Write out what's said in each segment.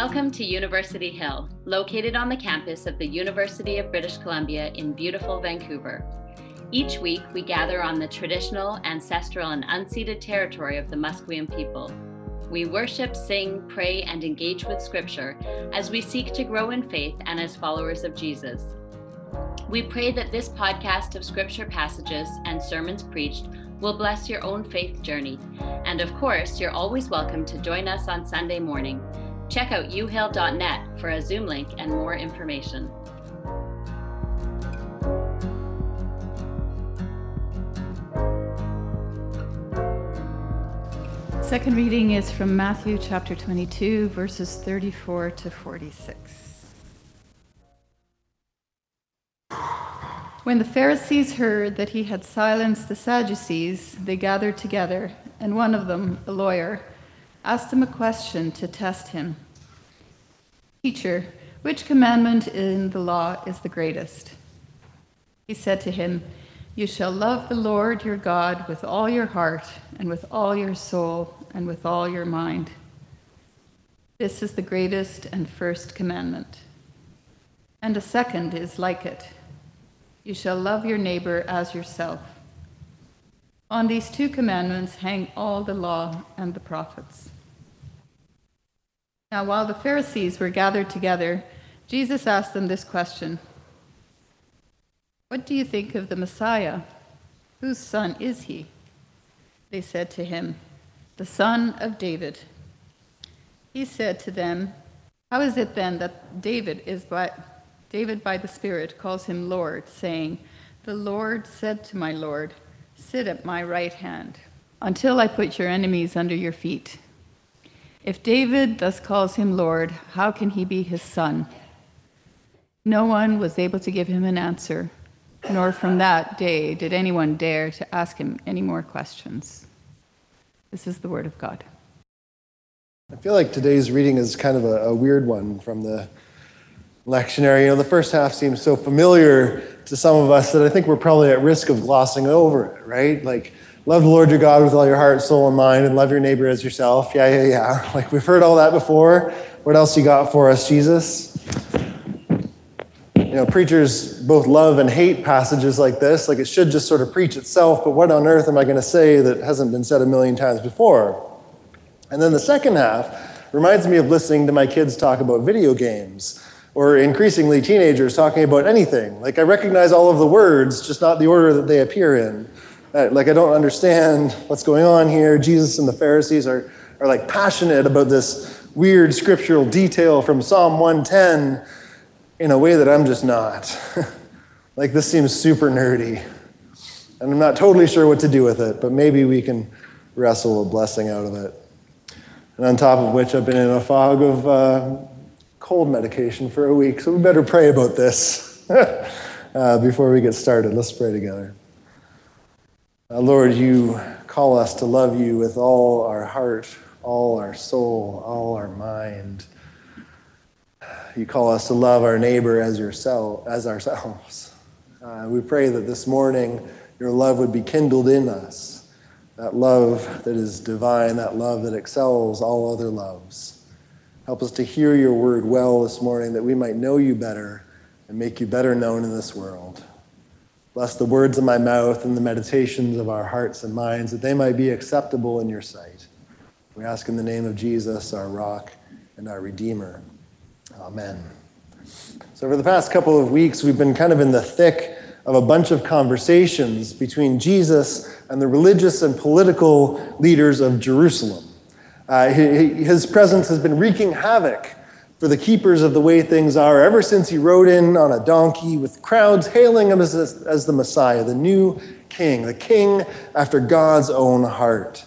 Welcome to University Hill, located on the campus of the University of British Columbia in beautiful Vancouver. Each week, we gather on the traditional, ancestral, and unceded territory of the Musqueam people. We worship, sing, pray, and engage with Scripture as we seek to grow in faith and as followers of Jesus. We pray that this podcast of Scripture passages and sermons preached will bless your own faith journey. And of course, you're always welcome to join us on Sunday morning. Check out uhill.net for a Zoom link and more information. Second reading is from Matthew chapter 22, verses 34 to 46. When the Pharisees heard that he had silenced the Sadducees, they gathered together, and one of them, a lawyer, asked him a question to test him Teacher, which commandment in the law is the greatest? He said to him, You shall love the Lord your God with all your heart, and with all your soul, and with all your mind. This is the greatest and first commandment. And a second is like it You shall love your neighbor as yourself. On these two commandments hang all the law and the prophets. Now, while the Pharisees were gathered together, Jesus asked them this question What do you think of the Messiah? Whose son is he? They said to him, The son of David. He said to them, How is it then that David is by David by the Spirit calls him Lord, saying, The Lord said to my Lord, Sit at my right hand, until I put your enemies under your feet. If David thus calls him Lord, how can he be his son? No one was able to give him an answer, nor from that day did anyone dare to ask him any more questions. This is the word of God. I feel like today's reading is kind of a, a weird one from the lectionary. You know, the first half seems so familiar to some of us that I think we're probably at risk of glossing over it, right? Like, Love the Lord your God with all your heart, soul, and mind, and love your neighbor as yourself. Yeah, yeah, yeah. Like we've heard all that before. What else you got for us, Jesus? You know, preachers both love and hate passages like this. Like it should just sort of preach itself, but what on earth am I going to say that hasn't been said a million times before? And then the second half reminds me of listening to my kids talk about video games or increasingly teenagers talking about anything. Like I recognize all of the words, just not the order that they appear in. Uh, like, I don't understand what's going on here. Jesus and the Pharisees are, are like passionate about this weird scriptural detail from Psalm 110 in a way that I'm just not. like, this seems super nerdy. And I'm not totally sure what to do with it, but maybe we can wrestle a blessing out of it. And on top of which, I've been in a fog of uh, cold medication for a week, so we better pray about this uh, before we get started. Let's pray together. Uh, Lord, you call us to love you with all our heart, all our soul, all our mind. You call us to love our neighbor as yourself, as ourselves. Uh, we pray that this morning your love would be kindled in us. That love that is divine, that love that excels all other loves. Help us to hear your word well this morning that we might know you better and make you better known in this world. Bless the words of my mouth and the meditations of our hearts and minds, that they might be acceptable in your sight. We ask in the name of Jesus, our rock and our Redeemer. Amen. So, over the past couple of weeks, we've been kind of in the thick of a bunch of conversations between Jesus and the religious and political leaders of Jerusalem. Uh, his presence has been wreaking havoc for the keepers of the way things are ever since he rode in on a donkey with crowds hailing him as, as the Messiah, the new king, the king after God's own heart.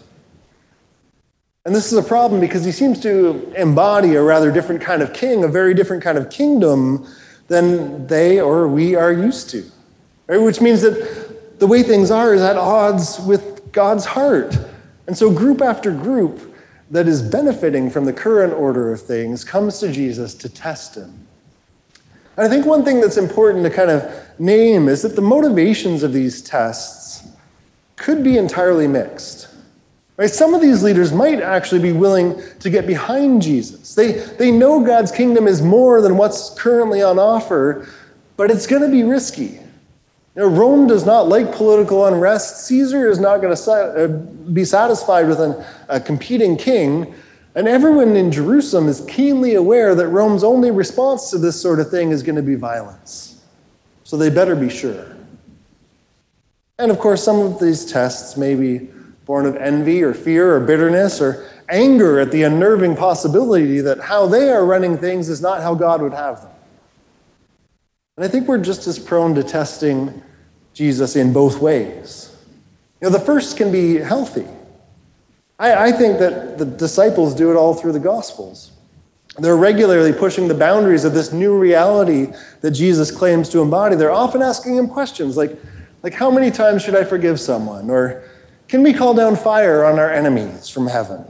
And this is a problem because he seems to embody a rather different kind of king, a very different kind of kingdom than they or we are used to. Right? Which means that the way things are is at odds with God's heart. And so, group after group, that is benefiting from the current order of things comes to Jesus to test him. And I think one thing that's important to kind of name is that the motivations of these tests could be entirely mixed. Right? Some of these leaders might actually be willing to get behind Jesus. They, they know God's kingdom is more than what's currently on offer, but it's going to be risky. You know, Rome does not like political unrest. Caesar is not going to uh, be satisfied with an, a competing king. And everyone in Jerusalem is keenly aware that Rome's only response to this sort of thing is going to be violence. So they better be sure. And of course, some of these tests may be born of envy or fear or bitterness or anger at the unnerving possibility that how they are running things is not how God would have them. And I think we're just as prone to testing Jesus in both ways. You know, the first can be healthy. I, I think that the disciples do it all through the Gospels. They're regularly pushing the boundaries of this new reality that Jesus claims to embody. They're often asking him questions like, like how many times should I forgive someone? Or can we call down fire on our enemies from heaven?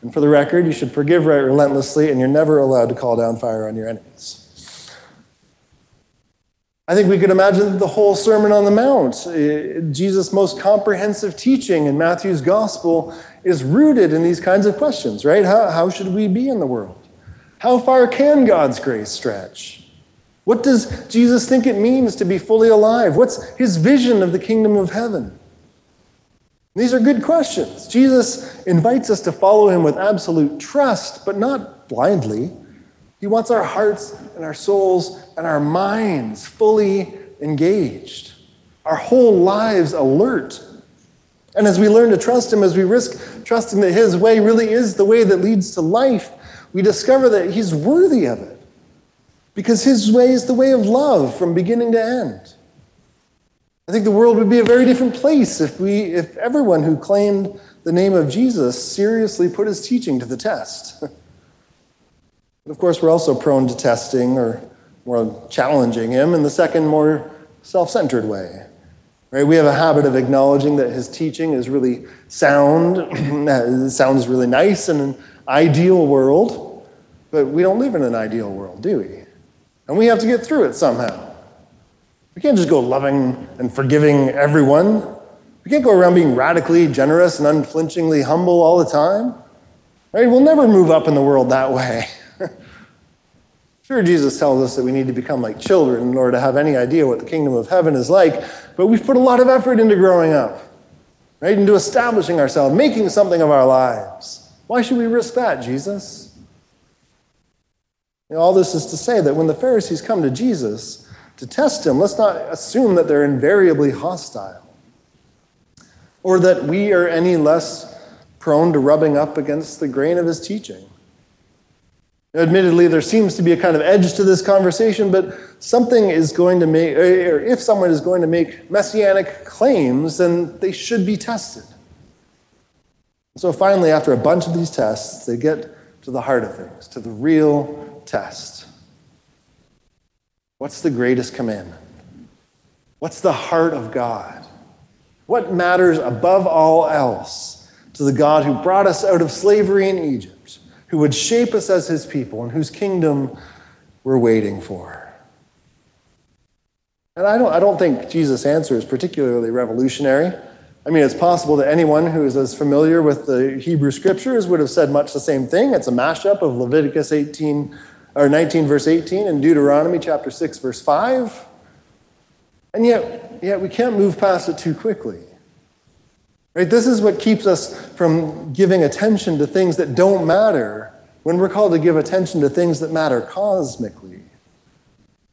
And for the record, you should forgive right relentlessly, and you're never allowed to call down fire on your enemies. I think we could imagine the whole Sermon on the Mount, eh, Jesus' most comprehensive teaching in Matthew's gospel, is rooted in these kinds of questions, right? How, how should we be in the world? How far can God's grace stretch? What does Jesus think it means to be fully alive? What's his vision of the kingdom of heaven? These are good questions. Jesus invites us to follow him with absolute trust, but not blindly. He wants our hearts and our souls and our minds fully engaged, our whole lives alert and as we learn to trust Him, as we risk trusting that His way really is the way that leads to life, we discover that He's worthy of it. Because His way is the way of love from beginning to end. I think the world would be a very different place if, we, if everyone who claimed the name of Jesus seriously put his teaching to the test. but of course, we're also prone to testing or more challenging him in the second, more self centered way. Right? We have a habit of acknowledging that his teaching is really sound, sounds really nice in an ideal world, but we don't live in an ideal world, do we? And we have to get through it somehow. We can't just go loving and forgiving everyone. We can't go around being radically generous and unflinchingly humble all the time. Right? We'll never move up in the world that way. Sure, Jesus tells us that we need to become like children in order to have any idea what the kingdom of heaven is like, but we've put a lot of effort into growing up, right? Into establishing ourselves, making something of our lives. Why should we risk that, Jesus? You know, all this is to say that when the Pharisees come to Jesus to test him, let's not assume that they're invariably hostile or that we are any less prone to rubbing up against the grain of his teaching. Admittedly, there seems to be a kind of edge to this conversation, but something is going to make, or if someone is going to make messianic claims, then they should be tested. So finally, after a bunch of these tests, they get to the heart of things, to the real test. What's the greatest commandment? What's the heart of God? What matters above all else to the God who brought us out of slavery in Egypt? Who would shape us as his people and whose kingdom we're waiting for. And I don't, I don't think Jesus' answer is particularly revolutionary. I mean, it's possible that anyone who is as familiar with the Hebrew scriptures would have said much the same thing. It's a mashup of Leviticus 18 or 19 verse 18 and Deuteronomy chapter 6 verse 5. And yet, yet we can't move past it too quickly. Right? This is what keeps us from giving attention to things that don't matter when we're called to give attention to things that matter cosmically.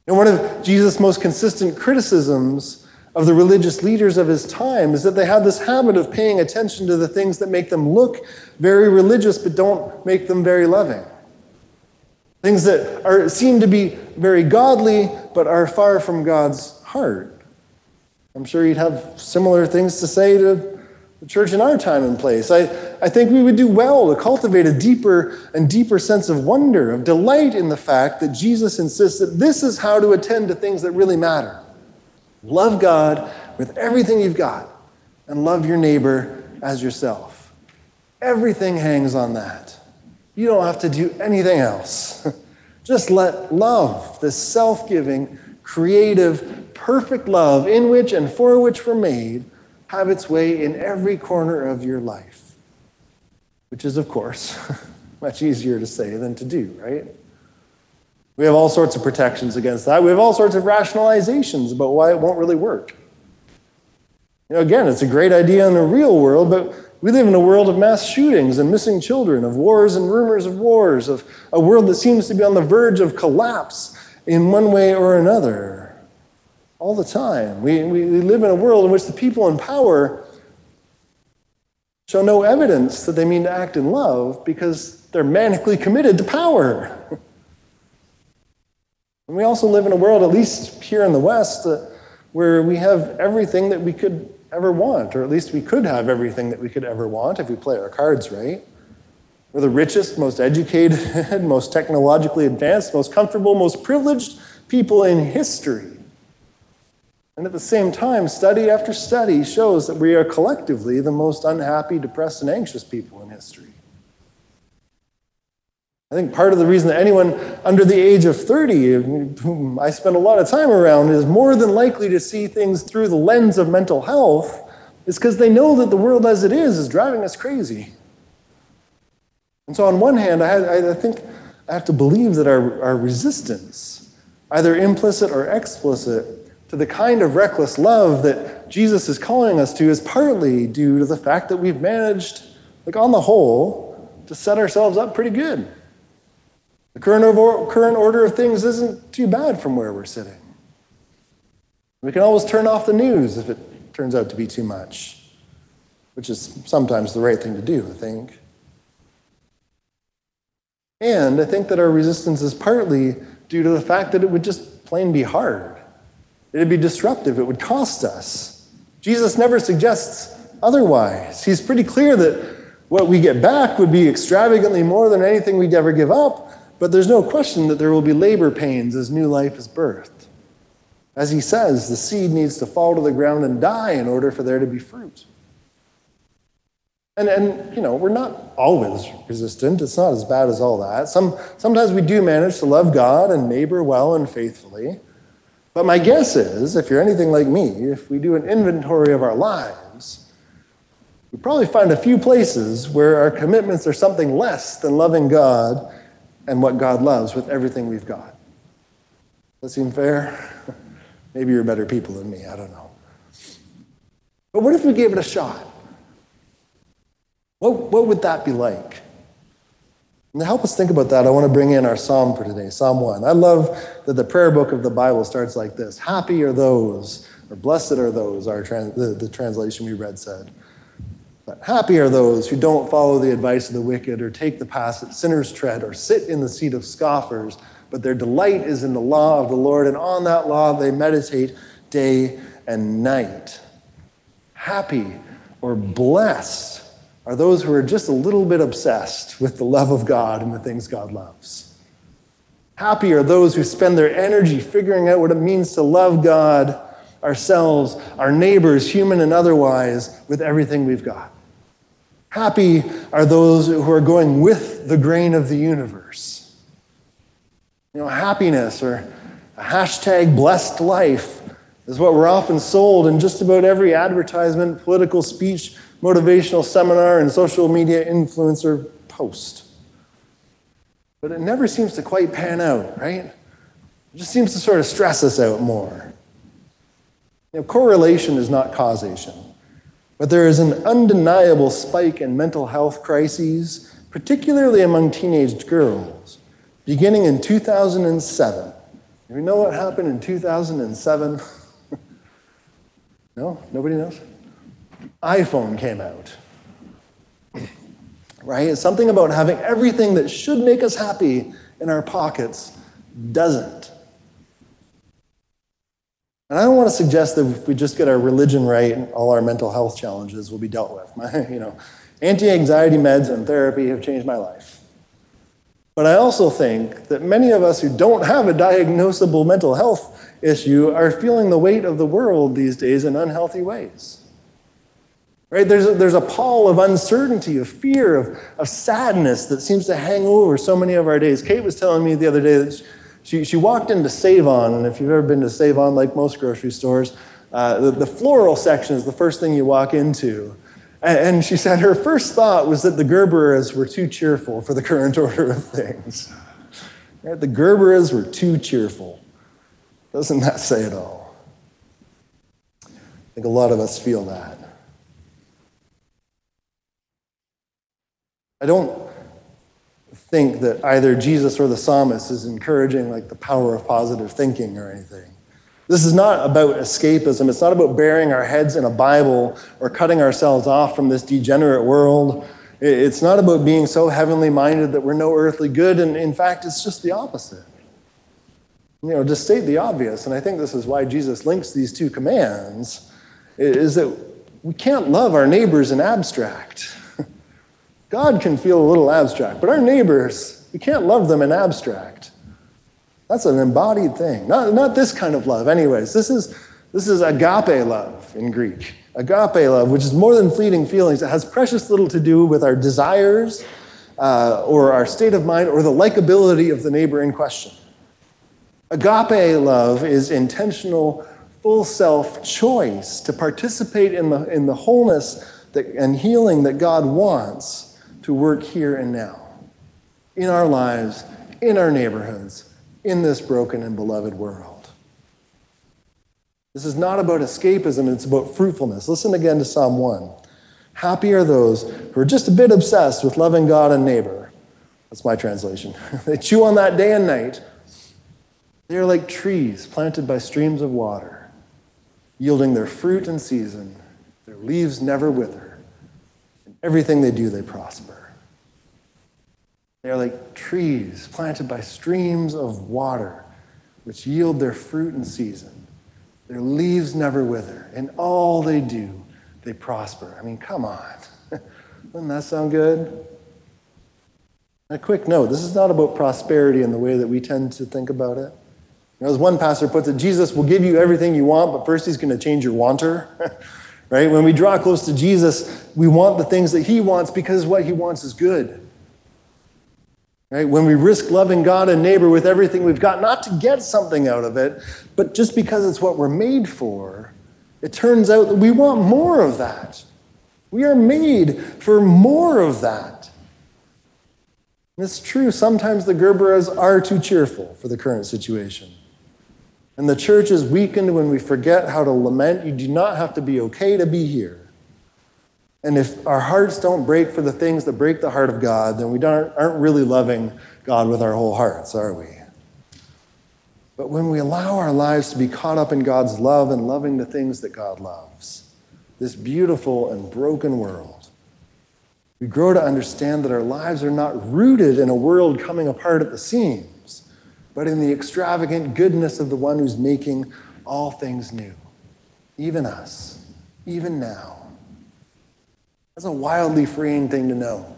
And one of Jesus' most consistent criticisms of the religious leaders of his time is that they had this habit of paying attention to the things that make them look very religious but don't make them very loving. Things that are, seem to be very godly but are far from God's heart. I'm sure you'd have similar things to say to the church in our time and place. I, I think we would do well to cultivate a deeper and deeper sense of wonder, of delight in the fact that Jesus insists that this is how to attend to things that really matter. Love God with everything you've got, and love your neighbor as yourself. Everything hangs on that. You don't have to do anything else. Just let love, this self giving, creative, perfect love in which and for which we're made, have its way in every corner of your life. which is, of course, much easier to say than to do, right? We have all sorts of protections against that. We have all sorts of rationalizations about why it won't really work. You know, again, it's a great idea in the real world, but we live in a world of mass shootings and missing children, of wars and rumors of wars, of a world that seems to be on the verge of collapse in one way or another. All the time. We, we, we live in a world in which the people in power show no evidence that they mean to act in love because they're manically committed to power. and we also live in a world, at least here in the West, uh, where we have everything that we could ever want, or at least we could have everything that we could ever want if we play our cards right. We're the richest, most educated, most technologically advanced, most comfortable, most privileged people in history. And at the same time, study after study shows that we are collectively the most unhappy, depressed, and anxious people in history. I think part of the reason that anyone under the age of 30, whom I spend a lot of time around, is more than likely to see things through the lens of mental health is because they know that the world as it is is driving us crazy. And so, on one hand, I, I think I have to believe that our, our resistance, either implicit or explicit, to the kind of reckless love that Jesus is calling us to is partly due to the fact that we've managed, like on the whole, to set ourselves up pretty good. The current, over, current order of things isn't too bad from where we're sitting. We can always turn off the news if it turns out to be too much, which is sometimes the right thing to do, I think. And I think that our resistance is partly due to the fact that it would just plain be hard. It'd be disruptive, it would cost us. Jesus never suggests otherwise. He's pretty clear that what we get back would be extravagantly more than anything we'd ever give up, but there's no question that there will be labor pains as new life is birthed. As he says, the seed needs to fall to the ground and die in order for there to be fruit. And, and you know, we're not always resistant. It's not as bad as all that. Some, sometimes we do manage to love God and neighbor well and faithfully. But my guess is, if you're anything like me, if we do an inventory of our lives, we probably find a few places where our commitments are something less than loving God and what God loves with everything we've got. Does that seem fair? Maybe you're better people than me, I don't know. But what if we gave it a shot? What, what would that be like? And to help us think about that, I want to bring in our psalm for today, Psalm 1. I love that the prayer book of the Bible starts like this Happy are those, or blessed are those, our trans, the, the translation we read said. But happy are those who don't follow the advice of the wicked, or take the path that sinners tread, or sit in the seat of scoffers, but their delight is in the law of the Lord, and on that law they meditate day and night. Happy or blessed are those who are just a little bit obsessed with the love of God and the things God loves. Happy are those who spend their energy figuring out what it means to love God, ourselves, our neighbors, human and otherwise, with everything we've got. Happy are those who are going with the grain of the universe. You know, happiness or a hashtag blessed life is what we're often sold in just about every advertisement, political speech, motivational seminar, and social media influencer post. But it never seems to quite pan out, right? It just seems to sort of stress us out more. Know, correlation is not causation. But there is an undeniable spike in mental health crises, particularly among teenage girls, beginning in 2007. Do you know what happened in 2007? no? Nobody knows? iPhone came out. right? It's something about having everything that should make us happy in our pockets doesn't. And I don't want to suggest that if we just get our religion right, all our mental health challenges will be dealt with. My, you know, anti-anxiety meds and therapy have changed my life. But I also think that many of us who don't have a diagnosable mental health issue are feeling the weight of the world these days in unhealthy ways. Right? There's a, there's a pall of uncertainty, of fear, of, of sadness that seems to hang over so many of our days. Kate was telling me the other day that she, she walked into Save-On, and if you've ever been to Save-On, like most grocery stores, uh, the, the floral section is the first thing you walk into. And she said her first thought was that the Gerberas were too cheerful for the current order of things. Right? The Gerberas were too cheerful. Doesn't that say it all? I think a lot of us feel that. I don't think that either Jesus or the psalmist is encouraging like the power of positive thinking or anything. This is not about escapism. It's not about burying our heads in a Bible or cutting ourselves off from this degenerate world. It's not about being so heavenly minded that we're no earthly good. And in fact, it's just the opposite. You know, to state the obvious, and I think this is why Jesus links these two commands, is that we can't love our neighbors in abstract. God can feel a little abstract, but our neighbors, we can't love them in abstract. That's an embodied thing. Not, not this kind of love, anyways. This is, this is agape love in Greek. Agape love, which is more than fleeting feelings. It has precious little to do with our desires uh, or our state of mind or the likability of the neighbor in question. Agape love is intentional, full self choice to participate in the, in the wholeness that, and healing that God wants to work here and now in our lives, in our neighborhoods, in this broken and beloved world. This is not about escapism, it's about fruitfulness. Listen again to Psalm 1. Happy are those who are just a bit obsessed with loving God and neighbor. That's my translation. they chew on that day and night. They are like trees planted by streams of water, yielding their fruit in season. Their leaves never wither. In everything they do, they prosper. They are like trees planted by streams of water, which yield their fruit in season. Their leaves never wither. In all they do, they prosper. I mean, come on. Doesn't that sound good? A quick note this is not about prosperity in the way that we tend to think about it. You know, as one pastor puts it, Jesus will give you everything you want, but first he's going to change your wanter. right? When we draw close to Jesus, we want the things that he wants because what he wants is good. Right? When we risk loving God and neighbor with everything we've got, not to get something out of it, but just because it's what we're made for, it turns out that we want more of that. We are made for more of that. And it's true, sometimes the Gerberas are too cheerful for the current situation. And the church is weakened when we forget how to lament. You do not have to be okay to be here. And if our hearts don't break for the things that break the heart of God, then we aren't really loving God with our whole hearts, are we? But when we allow our lives to be caught up in God's love and loving the things that God loves, this beautiful and broken world, we grow to understand that our lives are not rooted in a world coming apart at the seams, but in the extravagant goodness of the one who's making all things new, even us, even now. That's a wildly freeing thing to know.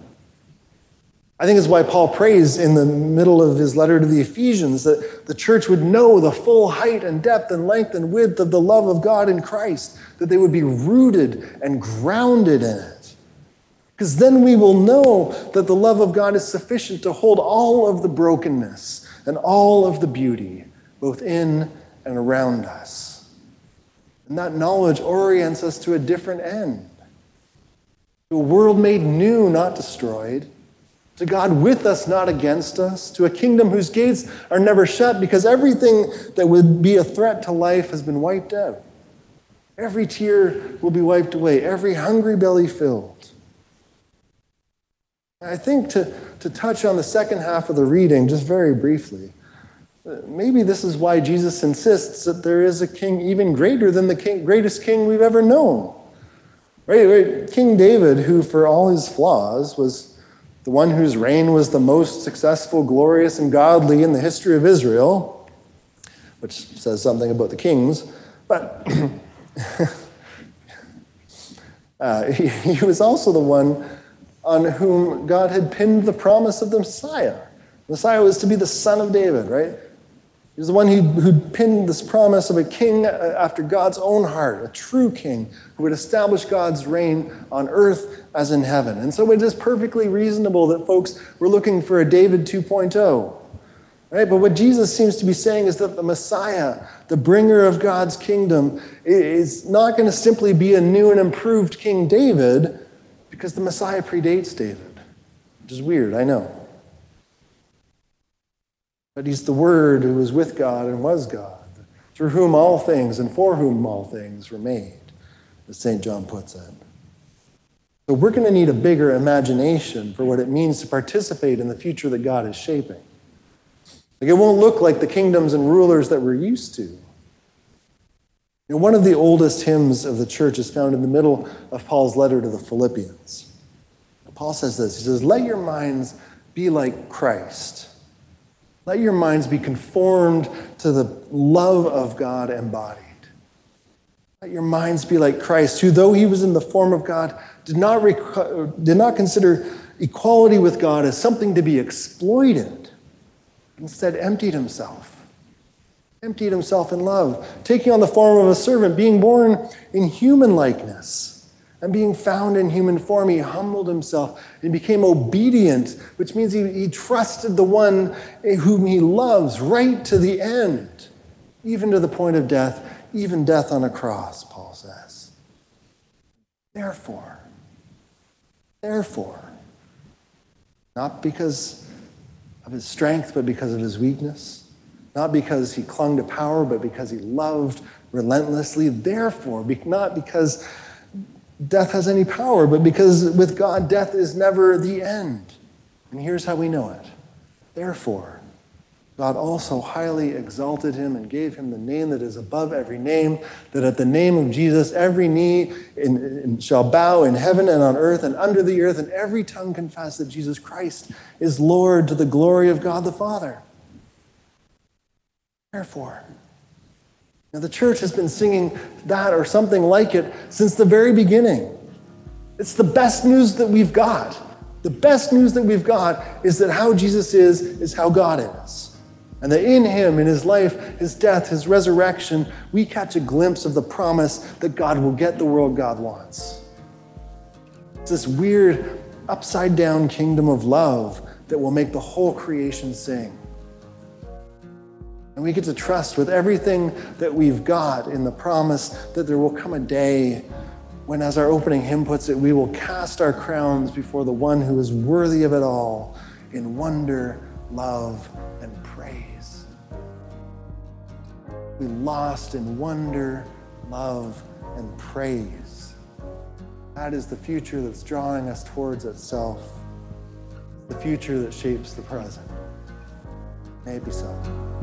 I think it's why Paul prays in the middle of his letter to the Ephesians that the church would know the full height and depth and length and width of the love of God in Christ, that they would be rooted and grounded in it. Because then we will know that the love of God is sufficient to hold all of the brokenness and all of the beauty, both in and around us. And that knowledge orients us to a different end to a world made new, not destroyed, to God with us, not against us, to a kingdom whose gates are never shut because everything that would be a threat to life has been wiped out. Every tear will be wiped away, every hungry belly filled. I think to, to touch on the second half of the reading, just very briefly, maybe this is why Jesus insists that there is a king even greater than the king, greatest king we've ever known. Right, right? King David, who for all his flaws was the one whose reign was the most successful, glorious, and godly in the history of Israel, which says something about the kings, but uh, he, he was also the one on whom God had pinned the promise of the Messiah. The Messiah was to be the son of David, right? He was the one who, who pinned this promise of a king uh, after God's own heart, a true king who would establish God's reign on earth as in heaven. And so it is perfectly reasonable that folks were looking for a David 2.0. Right? But what Jesus seems to be saying is that the Messiah, the bringer of God's kingdom, is not going to simply be a new and improved King David, Because the Messiah predates David, which is weird, I know. But he's the Word who was with God and was God, through whom all things and for whom all things were made, as St. John puts it. So we're going to need a bigger imagination for what it means to participate in the future that God is shaping. Like it won't look like the kingdoms and rulers that we're used to. Know, one of the oldest hymns of the church is found in the middle of Paul's letter to the Philippians. Paul says this He says, Let your minds be like Christ. Let your minds be conformed to the love of God embodied. Let your minds be like Christ, who, though he was in the form of God, did not, rec- did not consider equality with God as something to be exploited. Instead, emptied himself. Emptied himself in love, taking on the form of a servant, being born in human likeness. And being found in human form, he humbled himself and became obedient, which means he, he trusted the one whom he loves right to the end, even to the point of death, even death on a cross, Paul says. Therefore, therefore, not because of his strength, but because of his weakness, not because he clung to power, but because he loved relentlessly, therefore, not because death has any power, but because with God, death is never the end. And here's how we know it. Therefore, God also highly exalted him and gave him the name that is above every name, that at the name of Jesus every knee in, in, shall bow in heaven and on earth and under the earth, and every tongue confess that Jesus Christ is Lord to the glory of God the Father. Therefore, now, the church has been singing that or something like it since the very beginning. It's the best news that we've got. The best news that we've got is that how Jesus is, is how God is. And that in him, in his life, his death, his resurrection, we catch a glimpse of the promise that God will get the world God wants. It's this weird, upside down kingdom of love that will make the whole creation sing. And we get to trust with everything that we've got in the promise that there will come a day when, as our opening hymn puts it, we will cast our crowns before the one who is worthy of it all in wonder, love, and praise. We lost in wonder, love, and praise. That is the future that's drawing us towards itself, the future that shapes the present. Maybe so.